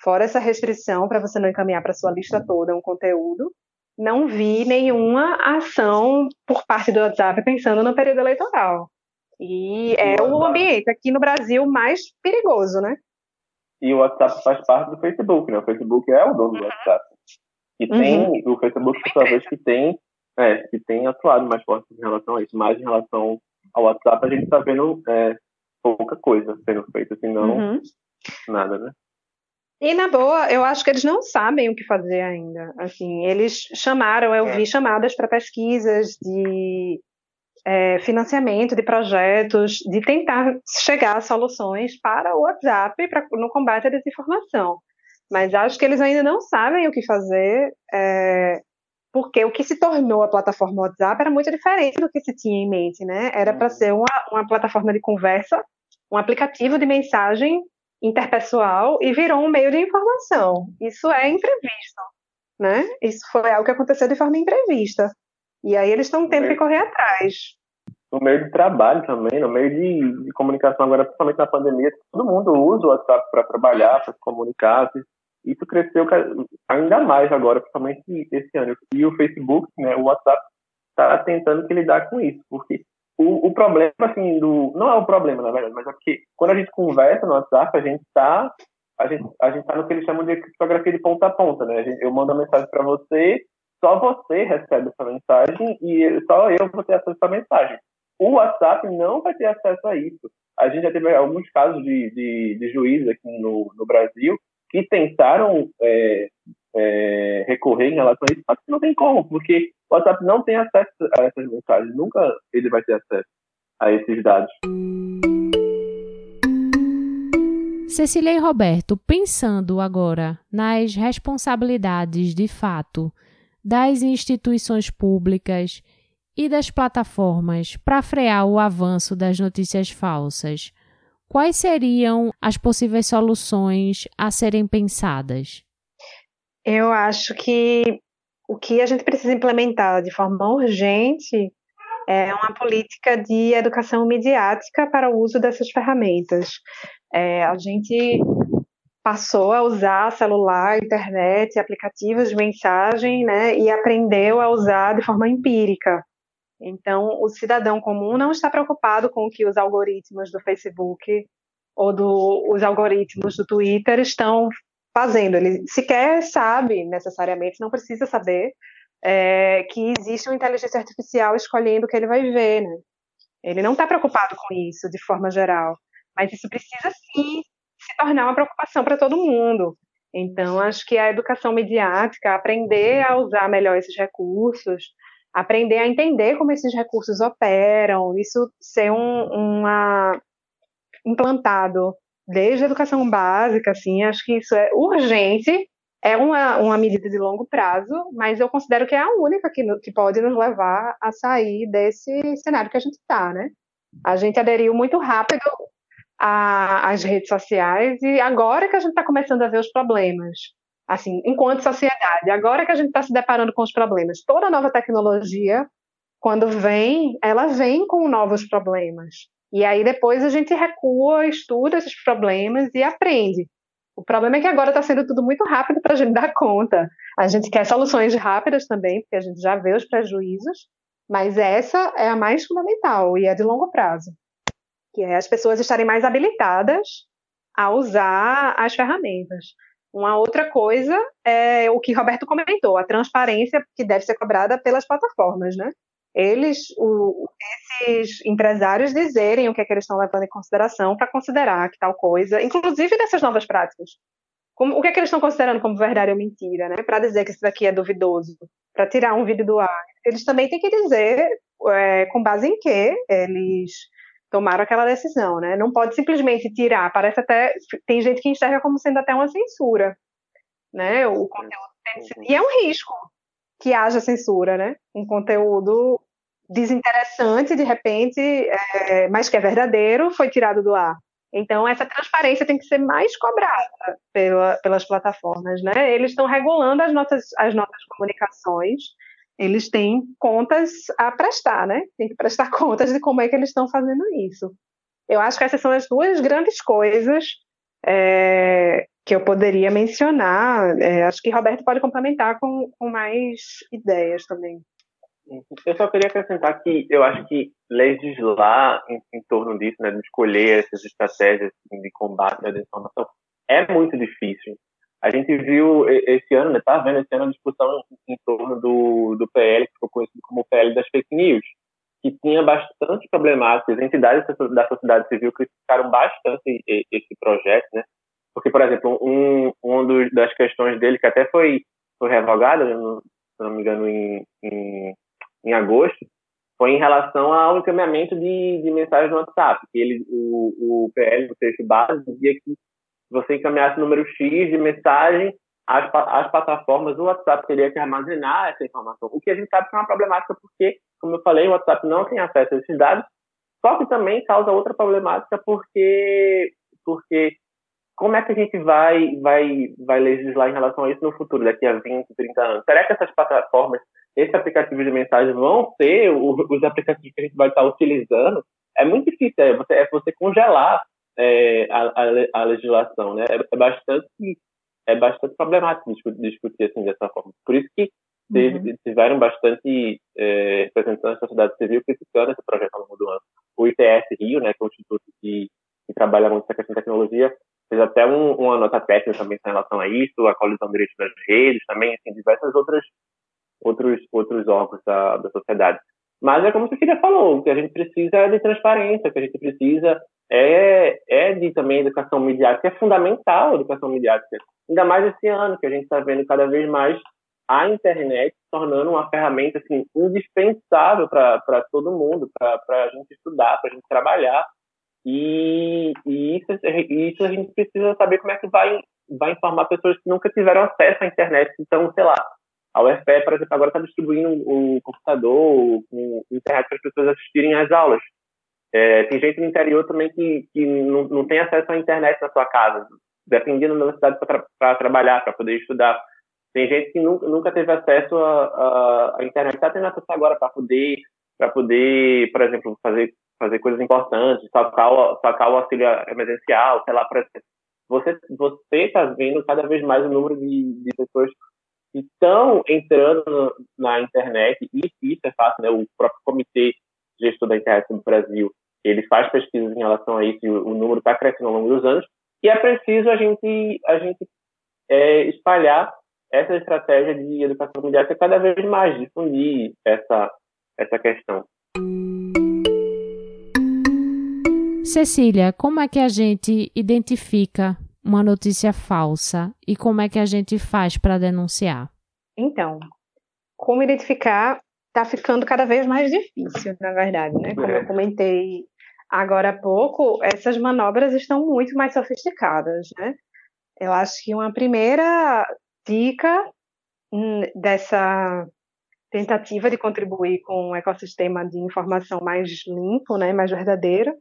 Fora essa restrição para você não encaminhar para sua lista toda um conteúdo, não vi nenhuma ação por parte do WhatsApp pensando no período eleitoral. E é o ambiente aqui no Brasil mais perigoso, né? E o WhatsApp faz parte do Facebook, né? O Facebook é o dono do uhum. WhatsApp. E tem uhum. o Facebook, por sua vez, que tem é, que tem atuado mais forte em relação a isso. Mas em relação ao WhatsApp, a gente está vendo é, pouca coisa sendo feita, assim, não uhum. nada, né? E na boa, eu acho que eles não sabem o que fazer ainda. Assim, eles chamaram, eu é. vi chamadas para pesquisas de é, financiamento de projetos, de tentar chegar a soluções para o WhatsApp pra, no combate à desinformação. Mas acho que eles ainda não sabem o que fazer. É, porque o que se tornou a plataforma WhatsApp era muito diferente do que se tinha em mente, né? Era para uhum. ser uma, uma plataforma de conversa, um aplicativo de mensagem interpessoal e virou um meio de informação. Isso é imprevisto, né? Isso foi algo que aconteceu de forma imprevista. E aí eles estão tendo que correr atrás. No meio de trabalho também, no meio de, de comunicação agora, principalmente na pandemia, todo mundo usa o WhatsApp para trabalhar, para se comunicar, isso cresceu ainda mais agora, principalmente esse ano. E o Facebook, né, o WhatsApp, está tentando que lidar com isso, porque o, o, problema, assim, do. Não é o problema, na verdade, mas é porque quando a gente conversa no WhatsApp, a gente está a gente, a gente tá no que eles chamam de criptografia de ponta a ponta, né? Gente, eu mando uma mensagem para você, só você recebe essa mensagem e só eu vou ter acesso a essa mensagem. O WhatsApp não vai ter acesso a isso. A gente já teve alguns casos de, de, de juízes aqui no, no Brasil que tentaram é, é, recorrer em relação a isso, mas não tem como, porque o WhatsApp não tem acesso a essas mensagens, nunca ele vai ter acesso a esses dados. Cecília e Roberto, pensando agora nas responsabilidades de fato das instituições públicas e das plataformas para frear o avanço das notícias falsas, quais seriam as possíveis soluções a serem pensadas? Eu acho que o que a gente precisa implementar de forma urgente é uma política de educação midiática para o uso dessas ferramentas. É, a gente passou a usar celular, internet, aplicativos de mensagem, né, e aprendeu a usar de forma empírica. Então, o cidadão comum não está preocupado com o que os algoritmos do Facebook ou do, os algoritmos do Twitter estão fazendo. Ele sequer sabe, necessariamente, não precisa saber, é, que existe uma inteligência artificial escolhendo o que ele vai ver. Né? Ele não está preocupado com isso, de forma geral. Mas isso precisa, sim, se tornar uma preocupação para todo mundo. Então, acho que a educação mediática, aprender a usar melhor esses recursos, aprender a entender como esses recursos operam, isso ser um, uma implantado desde a educação básica, assim, acho que isso é urgente, é uma, uma medida de longo prazo, mas eu considero que é a única que, que pode nos levar a sair desse cenário que a gente está, né? A gente aderiu muito rápido às redes sociais e agora que a gente está começando a ver os problemas, assim, enquanto sociedade, agora que a gente está se deparando com os problemas, toda nova tecnologia, quando vem, ela vem com novos problemas. E aí depois a gente recua, estuda esses problemas e aprende. O problema é que agora está sendo tudo muito rápido para a gente dar conta. A gente quer soluções rápidas também, porque a gente já vê os prejuízos, mas essa é a mais fundamental e é de longo prazo, que é as pessoas estarem mais habilitadas a usar as ferramentas. Uma outra coisa é o que Roberto comentou, a transparência que deve ser cobrada pelas plataformas, né? eles, o, esses empresários dizerem o que, é que eles estão levando em consideração para considerar que tal coisa, inclusive dessas novas práticas. Como, o que é que eles estão considerando como verdade ou mentira, né? Para dizer que isso daqui é duvidoso, para tirar um vídeo do ar. Eles também têm que dizer é, com base em que eles tomaram aquela decisão, né? Não pode simplesmente tirar. Parece até tem gente que enxerga como sendo até uma censura, né? O conteúdo tem, e é um risco, que haja censura, né? Um conteúdo desinteressante, de repente, é, mas que é verdadeiro, foi tirado do ar. Então, essa transparência tem que ser mais cobrada pela, pelas plataformas, né? Eles estão regulando as nossas, as nossas comunicações, eles têm contas a prestar, né? Tem que prestar contas de como é que eles estão fazendo isso. Eu acho que essas são as duas grandes coisas é, que eu poderia mencionar. É, acho que Roberto pode complementar com, com mais ideias também. Eu só queria acrescentar que eu acho que legislar em, em torno disso, né, de escolher essas estratégias de combate à desinformação, é muito difícil. A gente viu esse ano, né, vendo esse ano a discussão em, torno do, do PL, que ficou conhecido como PL das fake news, que tinha bastante problemáticas. Entidades da sociedade civil criticaram bastante esse projeto, né? Porque, por exemplo, um, um dos, das questões dele, que até foi, foi revogada, se não me engano, em, em, em agosto, foi em relação ao encaminhamento de, de mensagens no WhatsApp. Que ele, o, o PL, o texto base, dizia que você encaminhasse número X de mensagem, as plataformas do WhatsApp teria que armazenar essa informação. O que a gente sabe que é uma problemática porque, como eu falei, o WhatsApp não tem acesso a esses dados, só que também causa outra problemática porque, porque como é que a gente vai, vai, vai legislar em relação a isso no futuro, daqui a 20, 30 anos? Será que essas plataformas, esses aplicativos de mensagem vão ser os aplicativos que a gente vai estar utilizando? É muito difícil, é você, é você congelar é, a, a, a, legislação, né? É, é, bastante, é bastante problemático discutir, discutir assim dessa forma. Por isso que uhum. tiveram bastante é, representantes da sociedade civil criticando esse projeto ao longo do ano. O ITS Rio, né, que é o instituto que, que trabalha muito essa questão de tecnologia, fez até um, uma nota técnica também em relação a isso, a colisão de direitos das redes, também, assim, diversas outras outros outros órgãos da, da sociedade. Mas é como você filha falou, o que a gente precisa é de transparência, o que a gente precisa é, é de também educação midiática, é fundamental a educação midiática. Ainda mais esse ano, que a gente está vendo cada vez mais a internet tornando uma ferramenta assim, indispensável para todo mundo, para a gente estudar, para a gente trabalhar. E, e isso, isso a gente precisa saber como é que vai, vai informar pessoas que nunca tiveram acesso à internet. Então, sei lá, a UFPE, por exemplo, agora está distribuindo o computador, o internet para as pessoas assistirem às aulas. É, tem gente no interior também que, que não, não tem acesso à internet na sua casa, dependendo da universidade para tra trabalhar, para poder estudar. Tem gente que nunca, nunca teve acesso à internet, está tendo acesso agora para poder, para poder, por exemplo, fazer, fazer coisas importantes, sacar o, sacar o auxílio emergencial, sei lá, por exemplo. Você está vendo cada vez mais o número de, de pessoas que estão entrando na internet, e isso é fácil, né? O próprio comitê gestor da internet no Brasil, ele faz pesquisas em relação a isso, e o, o número está crescendo ao longo dos anos, e é preciso a gente, a gente é, espalhar essa estratégia de educação midiática cada vez mais, difundir essa, essa questão. Cecília, como é que a gente identifica uma notícia falsa e como é que a gente faz para denunciar? Então, como identificar está ficando cada vez mais difícil, na verdade, né? Como eu é. comentei agora há pouco, essas manobras estão muito mais sofisticadas, né? Eu acho que uma primeira dica hum, dessa tentativa de contribuir com um ecossistema de informação mais limpo, né, mais verdadeiro,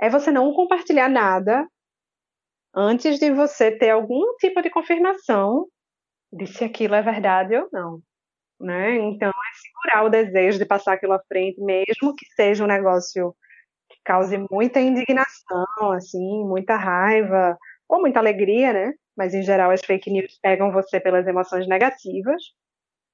é você não compartilhar nada antes de você ter algum tipo de confirmação de se aquilo é verdade ou não, né? Então é segurar o desejo de passar aquilo à frente, mesmo que seja um negócio cause muita indignação, assim, muita raiva ou muita alegria, né? mas em geral as fake news pegam você pelas emoções negativas.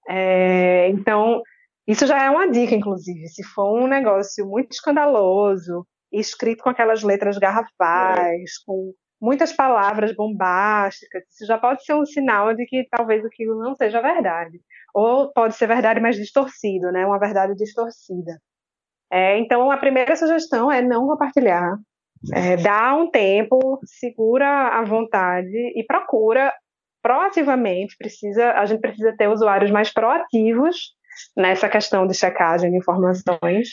É, então, isso já é uma dica, inclusive. Se for um negócio muito escandaloso, escrito com aquelas letras garrafais, é. com muitas palavras bombásticas, isso já pode ser um sinal de que talvez aquilo não seja verdade. Ou pode ser verdade, mas distorcido, né? Uma verdade distorcida. É, então, a primeira sugestão é não compartilhar é, dá um tempo, segura a vontade e procura proativamente. Precisa, a gente precisa ter usuários mais proativos nessa questão de checagem de informações.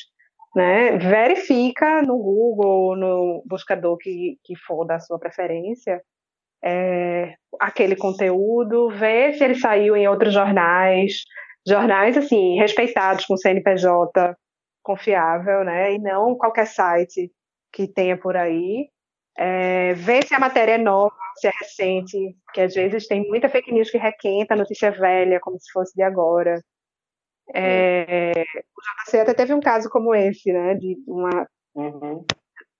Né? Verifica no Google, no buscador que, que for da sua preferência, é, aquele conteúdo, vê se ele saiu em outros jornais, jornais assim respeitados com CNPJ confiável, né? E não qualquer site que tenha por aí. É, ver se a matéria é nova, se é recente, que às vezes tem muita fake news que requenta notícia velha, como se fosse de agora. É, o JC até teve um caso como esse, né? De uma. Uhum.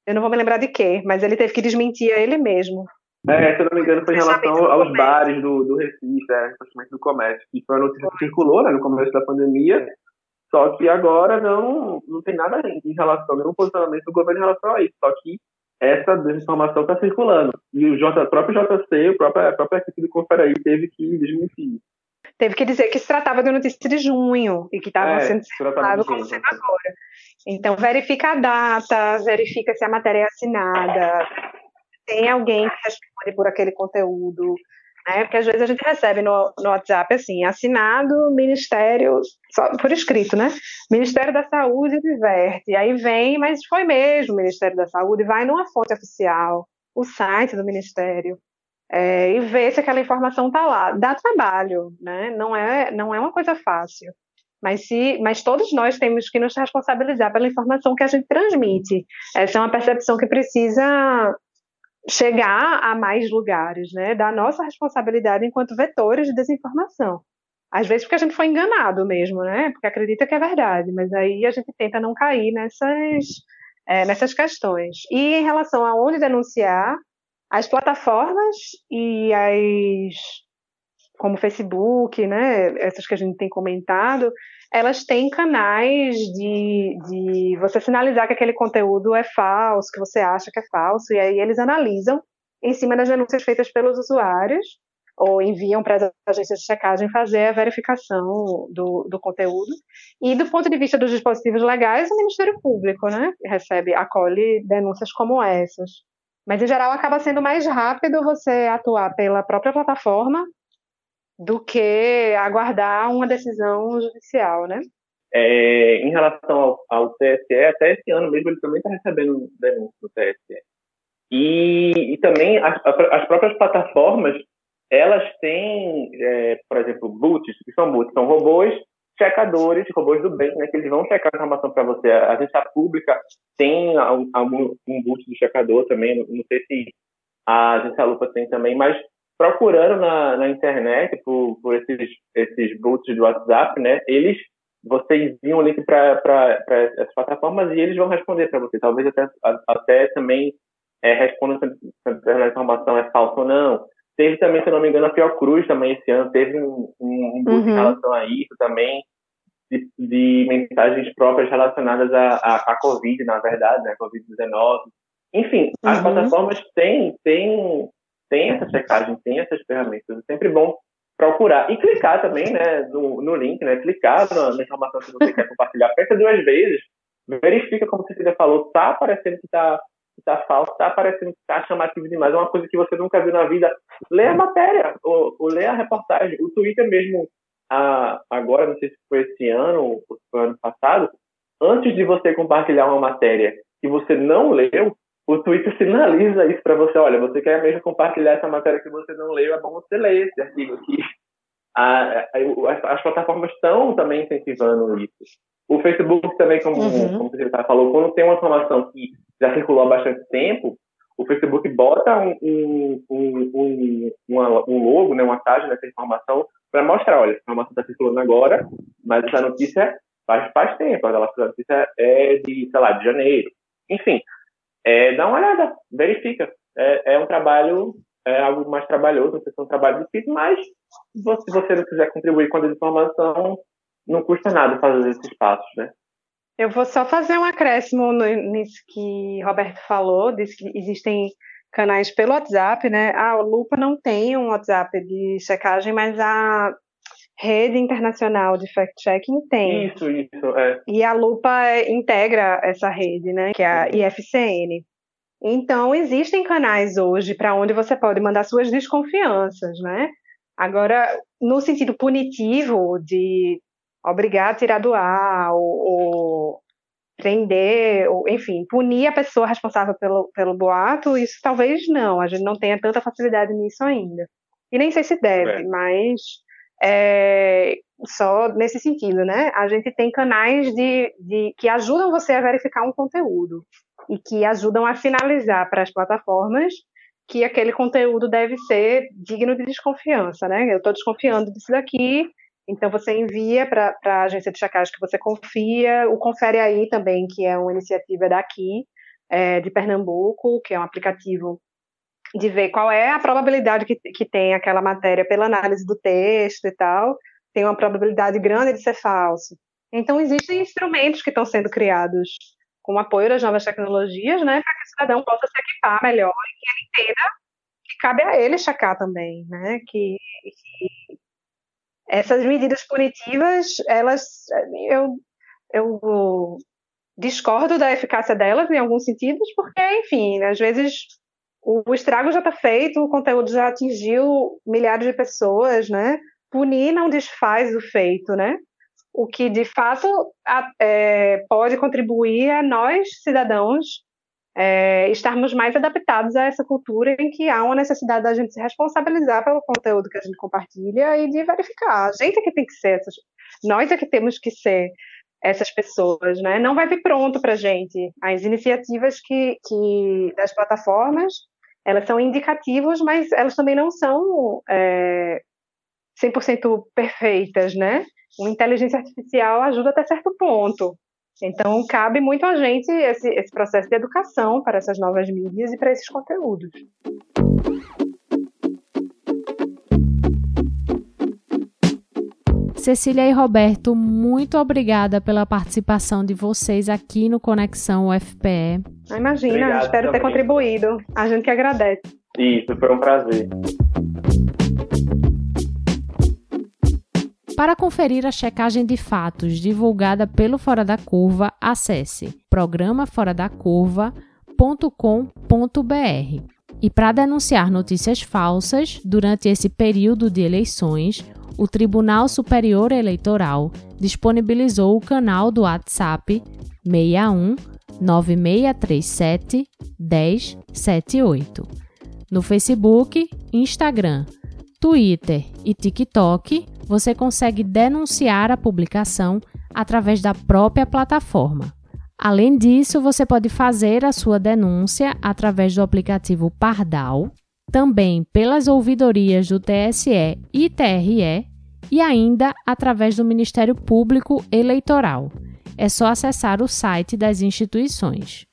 Eu não vou me lembrar de quê, mas ele teve que desmentir a ele mesmo. É, se eu não me engano, foi em relação aos bares do, do Recife, é, do comércio, que foi uma notícia que circulou né, no começo da pandemia, só que agora não, não tem nada em relação, nenhum posicionamento do governo em relação a isso. Só que essa desinformação está circulando. E o, J, o próprio JC, a própria, a própria equipe do Conferaí teve que desmentir. Teve que dizer que se tratava de notícia de junho e que estava é, sendo circulado como sendo agora. Então, verifica a data, verifica se a matéria é assinada, tem alguém que responde por aquele conteúdo, né? Porque às vezes a gente recebe no, no WhatsApp assim, assinado Ministério, só por escrito, né? Ministério da Saúde diverte. Aí vem, mas foi mesmo Ministério da Saúde, vai numa fonte oficial, o site do Ministério. É, e vê se aquela informação está lá. Dá trabalho, né? Não é, não é uma coisa fácil. Mas, se, mas todos nós temos que nos responsabilizar pela informação que a gente transmite. Essa é uma percepção que precisa chegar a mais lugares, né? Da nossa responsabilidade enquanto vetores de desinformação. Às vezes porque a gente foi enganado mesmo, né? Porque acredita que é verdade, mas aí a gente tenta não cair nessas, é, nessas questões. E em relação a onde denunciar, as plataformas e as como Facebook, né? Essas que a gente tem comentado, elas têm canais de, de você sinalizar que aquele conteúdo é falso, que você acha que é falso, e aí eles analisam em cima das denúncias feitas pelos usuários ou enviam para as agências de checagem fazer a verificação do, do conteúdo. E do ponto de vista dos dispositivos legais, o Ministério Público né, recebe, acolhe denúncias como essas. Mas, em geral, acaba sendo mais rápido você atuar pela própria plataforma do que aguardar uma decisão judicial, né? É, em relação ao, ao, TSE, até esse ano mesmo ele também está recebendo denúncias do TSE. E, e também as, as, próprias plataformas, elas têm, é, por exemplo, boots, que são boots, são robôs checadores, robôs do bem, né, que eles vão checar a informação para você. A agência pública tem algum um boot do checador também, não sei se a agência Lupa tem também, mas procurando na, na internet por, por esses, esses bots do WhatsApp, né? Eles, vocês enviam o link para essas plataformas e eles vão responder para você. Talvez até, até também é, respondam se a informação é falsa ou não. Teve também, se eu não me engano, a Fiocruz também esse ano teve um, um, um uhum. em relação a isso também, de, de mensagens próprias relacionadas à, à, à Covid, na verdade, né, Covid-19. Enfim, as uhum. plataformas têm, têm, têm essa checagem, têm essas ferramentas. É sempre bom procurar e clicar também né, no, no link, né, clicar na, na informação que você quer compartilhar. Pensa duas vezes, verifica como você já falou, está aparecendo que está tá falso, tá parecendo que tá chamativo demais, é uma coisa que você nunca viu na vida. Lê a matéria, ou, ou lê a reportagem. O Twitter mesmo, a, agora, não sei se foi esse ano ou foi ano passado, antes de você compartilhar uma matéria que você não leu, o Twitter sinaliza isso para você. Olha, você quer mesmo compartilhar essa matéria que você não leu, é bom você ler esse artigo aqui. A, a, as plataformas estão também incentivando isso. O Facebook também, como, uhum. como você falou, quando tem uma informação que já circulou há bastante tempo, o Facebook bota um, um, um, uma, um logo, né, uma página dessa informação para mostrar, olha, a informação está circulando agora, mas essa notícia faz, faz tempo, a notícia é de, sei lá, de janeiro. Enfim, é, dá uma olhada, verifica. É, é um trabalho, é algo mais trabalhoso, não sei se é um trabalho difícil, mas se você não quiser contribuir com a desinformação, não custa nada fazer esses passos, né? Eu vou só fazer um acréscimo nisso que Roberto falou, disse que existem canais pelo WhatsApp, né? A Lupa não tem um WhatsApp de checagem, mas a Rede Internacional de Fact-Checking tem. Isso, isso, é. E a Lupa integra essa rede, né? Que é a IFCN. Então, existem canais hoje para onde você pode mandar suas desconfianças, né? Agora, no sentido punitivo de obrigar a tirar do ar, ou, ou prender, ou, enfim, punir a pessoa responsável pelo, pelo boato, isso talvez não, a gente não tenha tanta facilidade nisso ainda. E nem sei se deve, é. mas é, só nesse sentido, né? A gente tem canais de, de, que ajudam você a verificar um conteúdo e que ajudam a sinalizar para as plataformas que aquele conteúdo deve ser digno de desconfiança, né? Eu estou desconfiando disso daqui, então você envia para a agência de checagem que você confia, o Confere Aí também, que é uma iniciativa daqui, é, de Pernambuco, que é um aplicativo de ver qual é a probabilidade que, que tem aquela matéria pela análise do texto e tal, tem uma probabilidade grande de ser falso. Então existem instrumentos que estão sendo criados com o apoio das novas tecnologias, né, para que o cidadão possa se equipar melhor e que ele entenda que cabe a ele checar também, né, que, que essas medidas punitivas, elas, eu, eu discordo da eficácia delas em alguns sentidos, porque, enfim, às vezes o, estrago já está feito, o conteúdo já atingiu milhares de pessoas, né? Punir não desfaz o feito, né? O que de fato é, pode contribuir a nós, cidadãos, é, estarmos mais adaptados a essa cultura em que há uma necessidade da gente se responsabilizar pelo conteúdo que a gente compartilha e de verificar. A gente é que tem que ser nós é que temos que ser essas pessoas, né? Não vai vir pronto para gente. As iniciativas que, que das plataformas, elas são indicativas, mas elas também não são é, 100% perfeitas, né? Uma inteligência artificial ajuda até certo ponto, então, cabe muito a gente esse, esse processo de educação para essas novas mídias e para esses conteúdos. Cecília e Roberto, muito obrigada pela participação de vocês aqui no Conexão UFPE. Imagina, Obrigado espero também. ter contribuído. A gente que agradece. Isso, foi um prazer. Para conferir a checagem de fatos divulgada pelo Fora da Curva, acesse programaforadacurva.com.br. E para denunciar notícias falsas durante esse período de eleições, o Tribunal Superior Eleitoral disponibilizou o canal do WhatsApp 61 9637 1078. No Facebook, Instagram, Twitter e TikTok, você consegue denunciar a publicação através da própria plataforma. Além disso, você pode fazer a sua denúncia através do aplicativo Pardal, também pelas ouvidorias do TSE e TRE e ainda através do Ministério Público Eleitoral. É só acessar o site das instituições.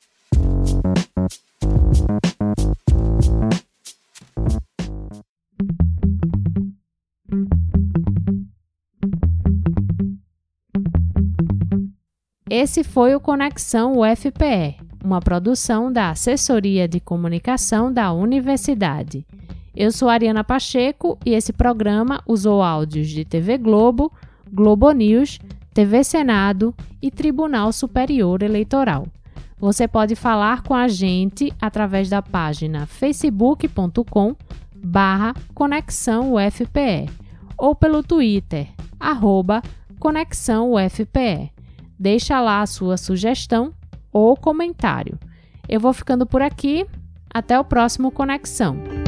Esse foi o Conexão UFPE, uma produção da Assessoria de Comunicação da Universidade. Eu sou Ariana Pacheco e esse programa usou áudios de TV Globo, Globo News, TV Senado e Tribunal Superior Eleitoral. Você pode falar com a gente através da página facebook.com barra Conexão UFPE ou pelo Twitter, arroba Conexão UFPE. Deixa lá a sua sugestão ou comentário. Eu vou ficando por aqui. Até o próximo Conexão.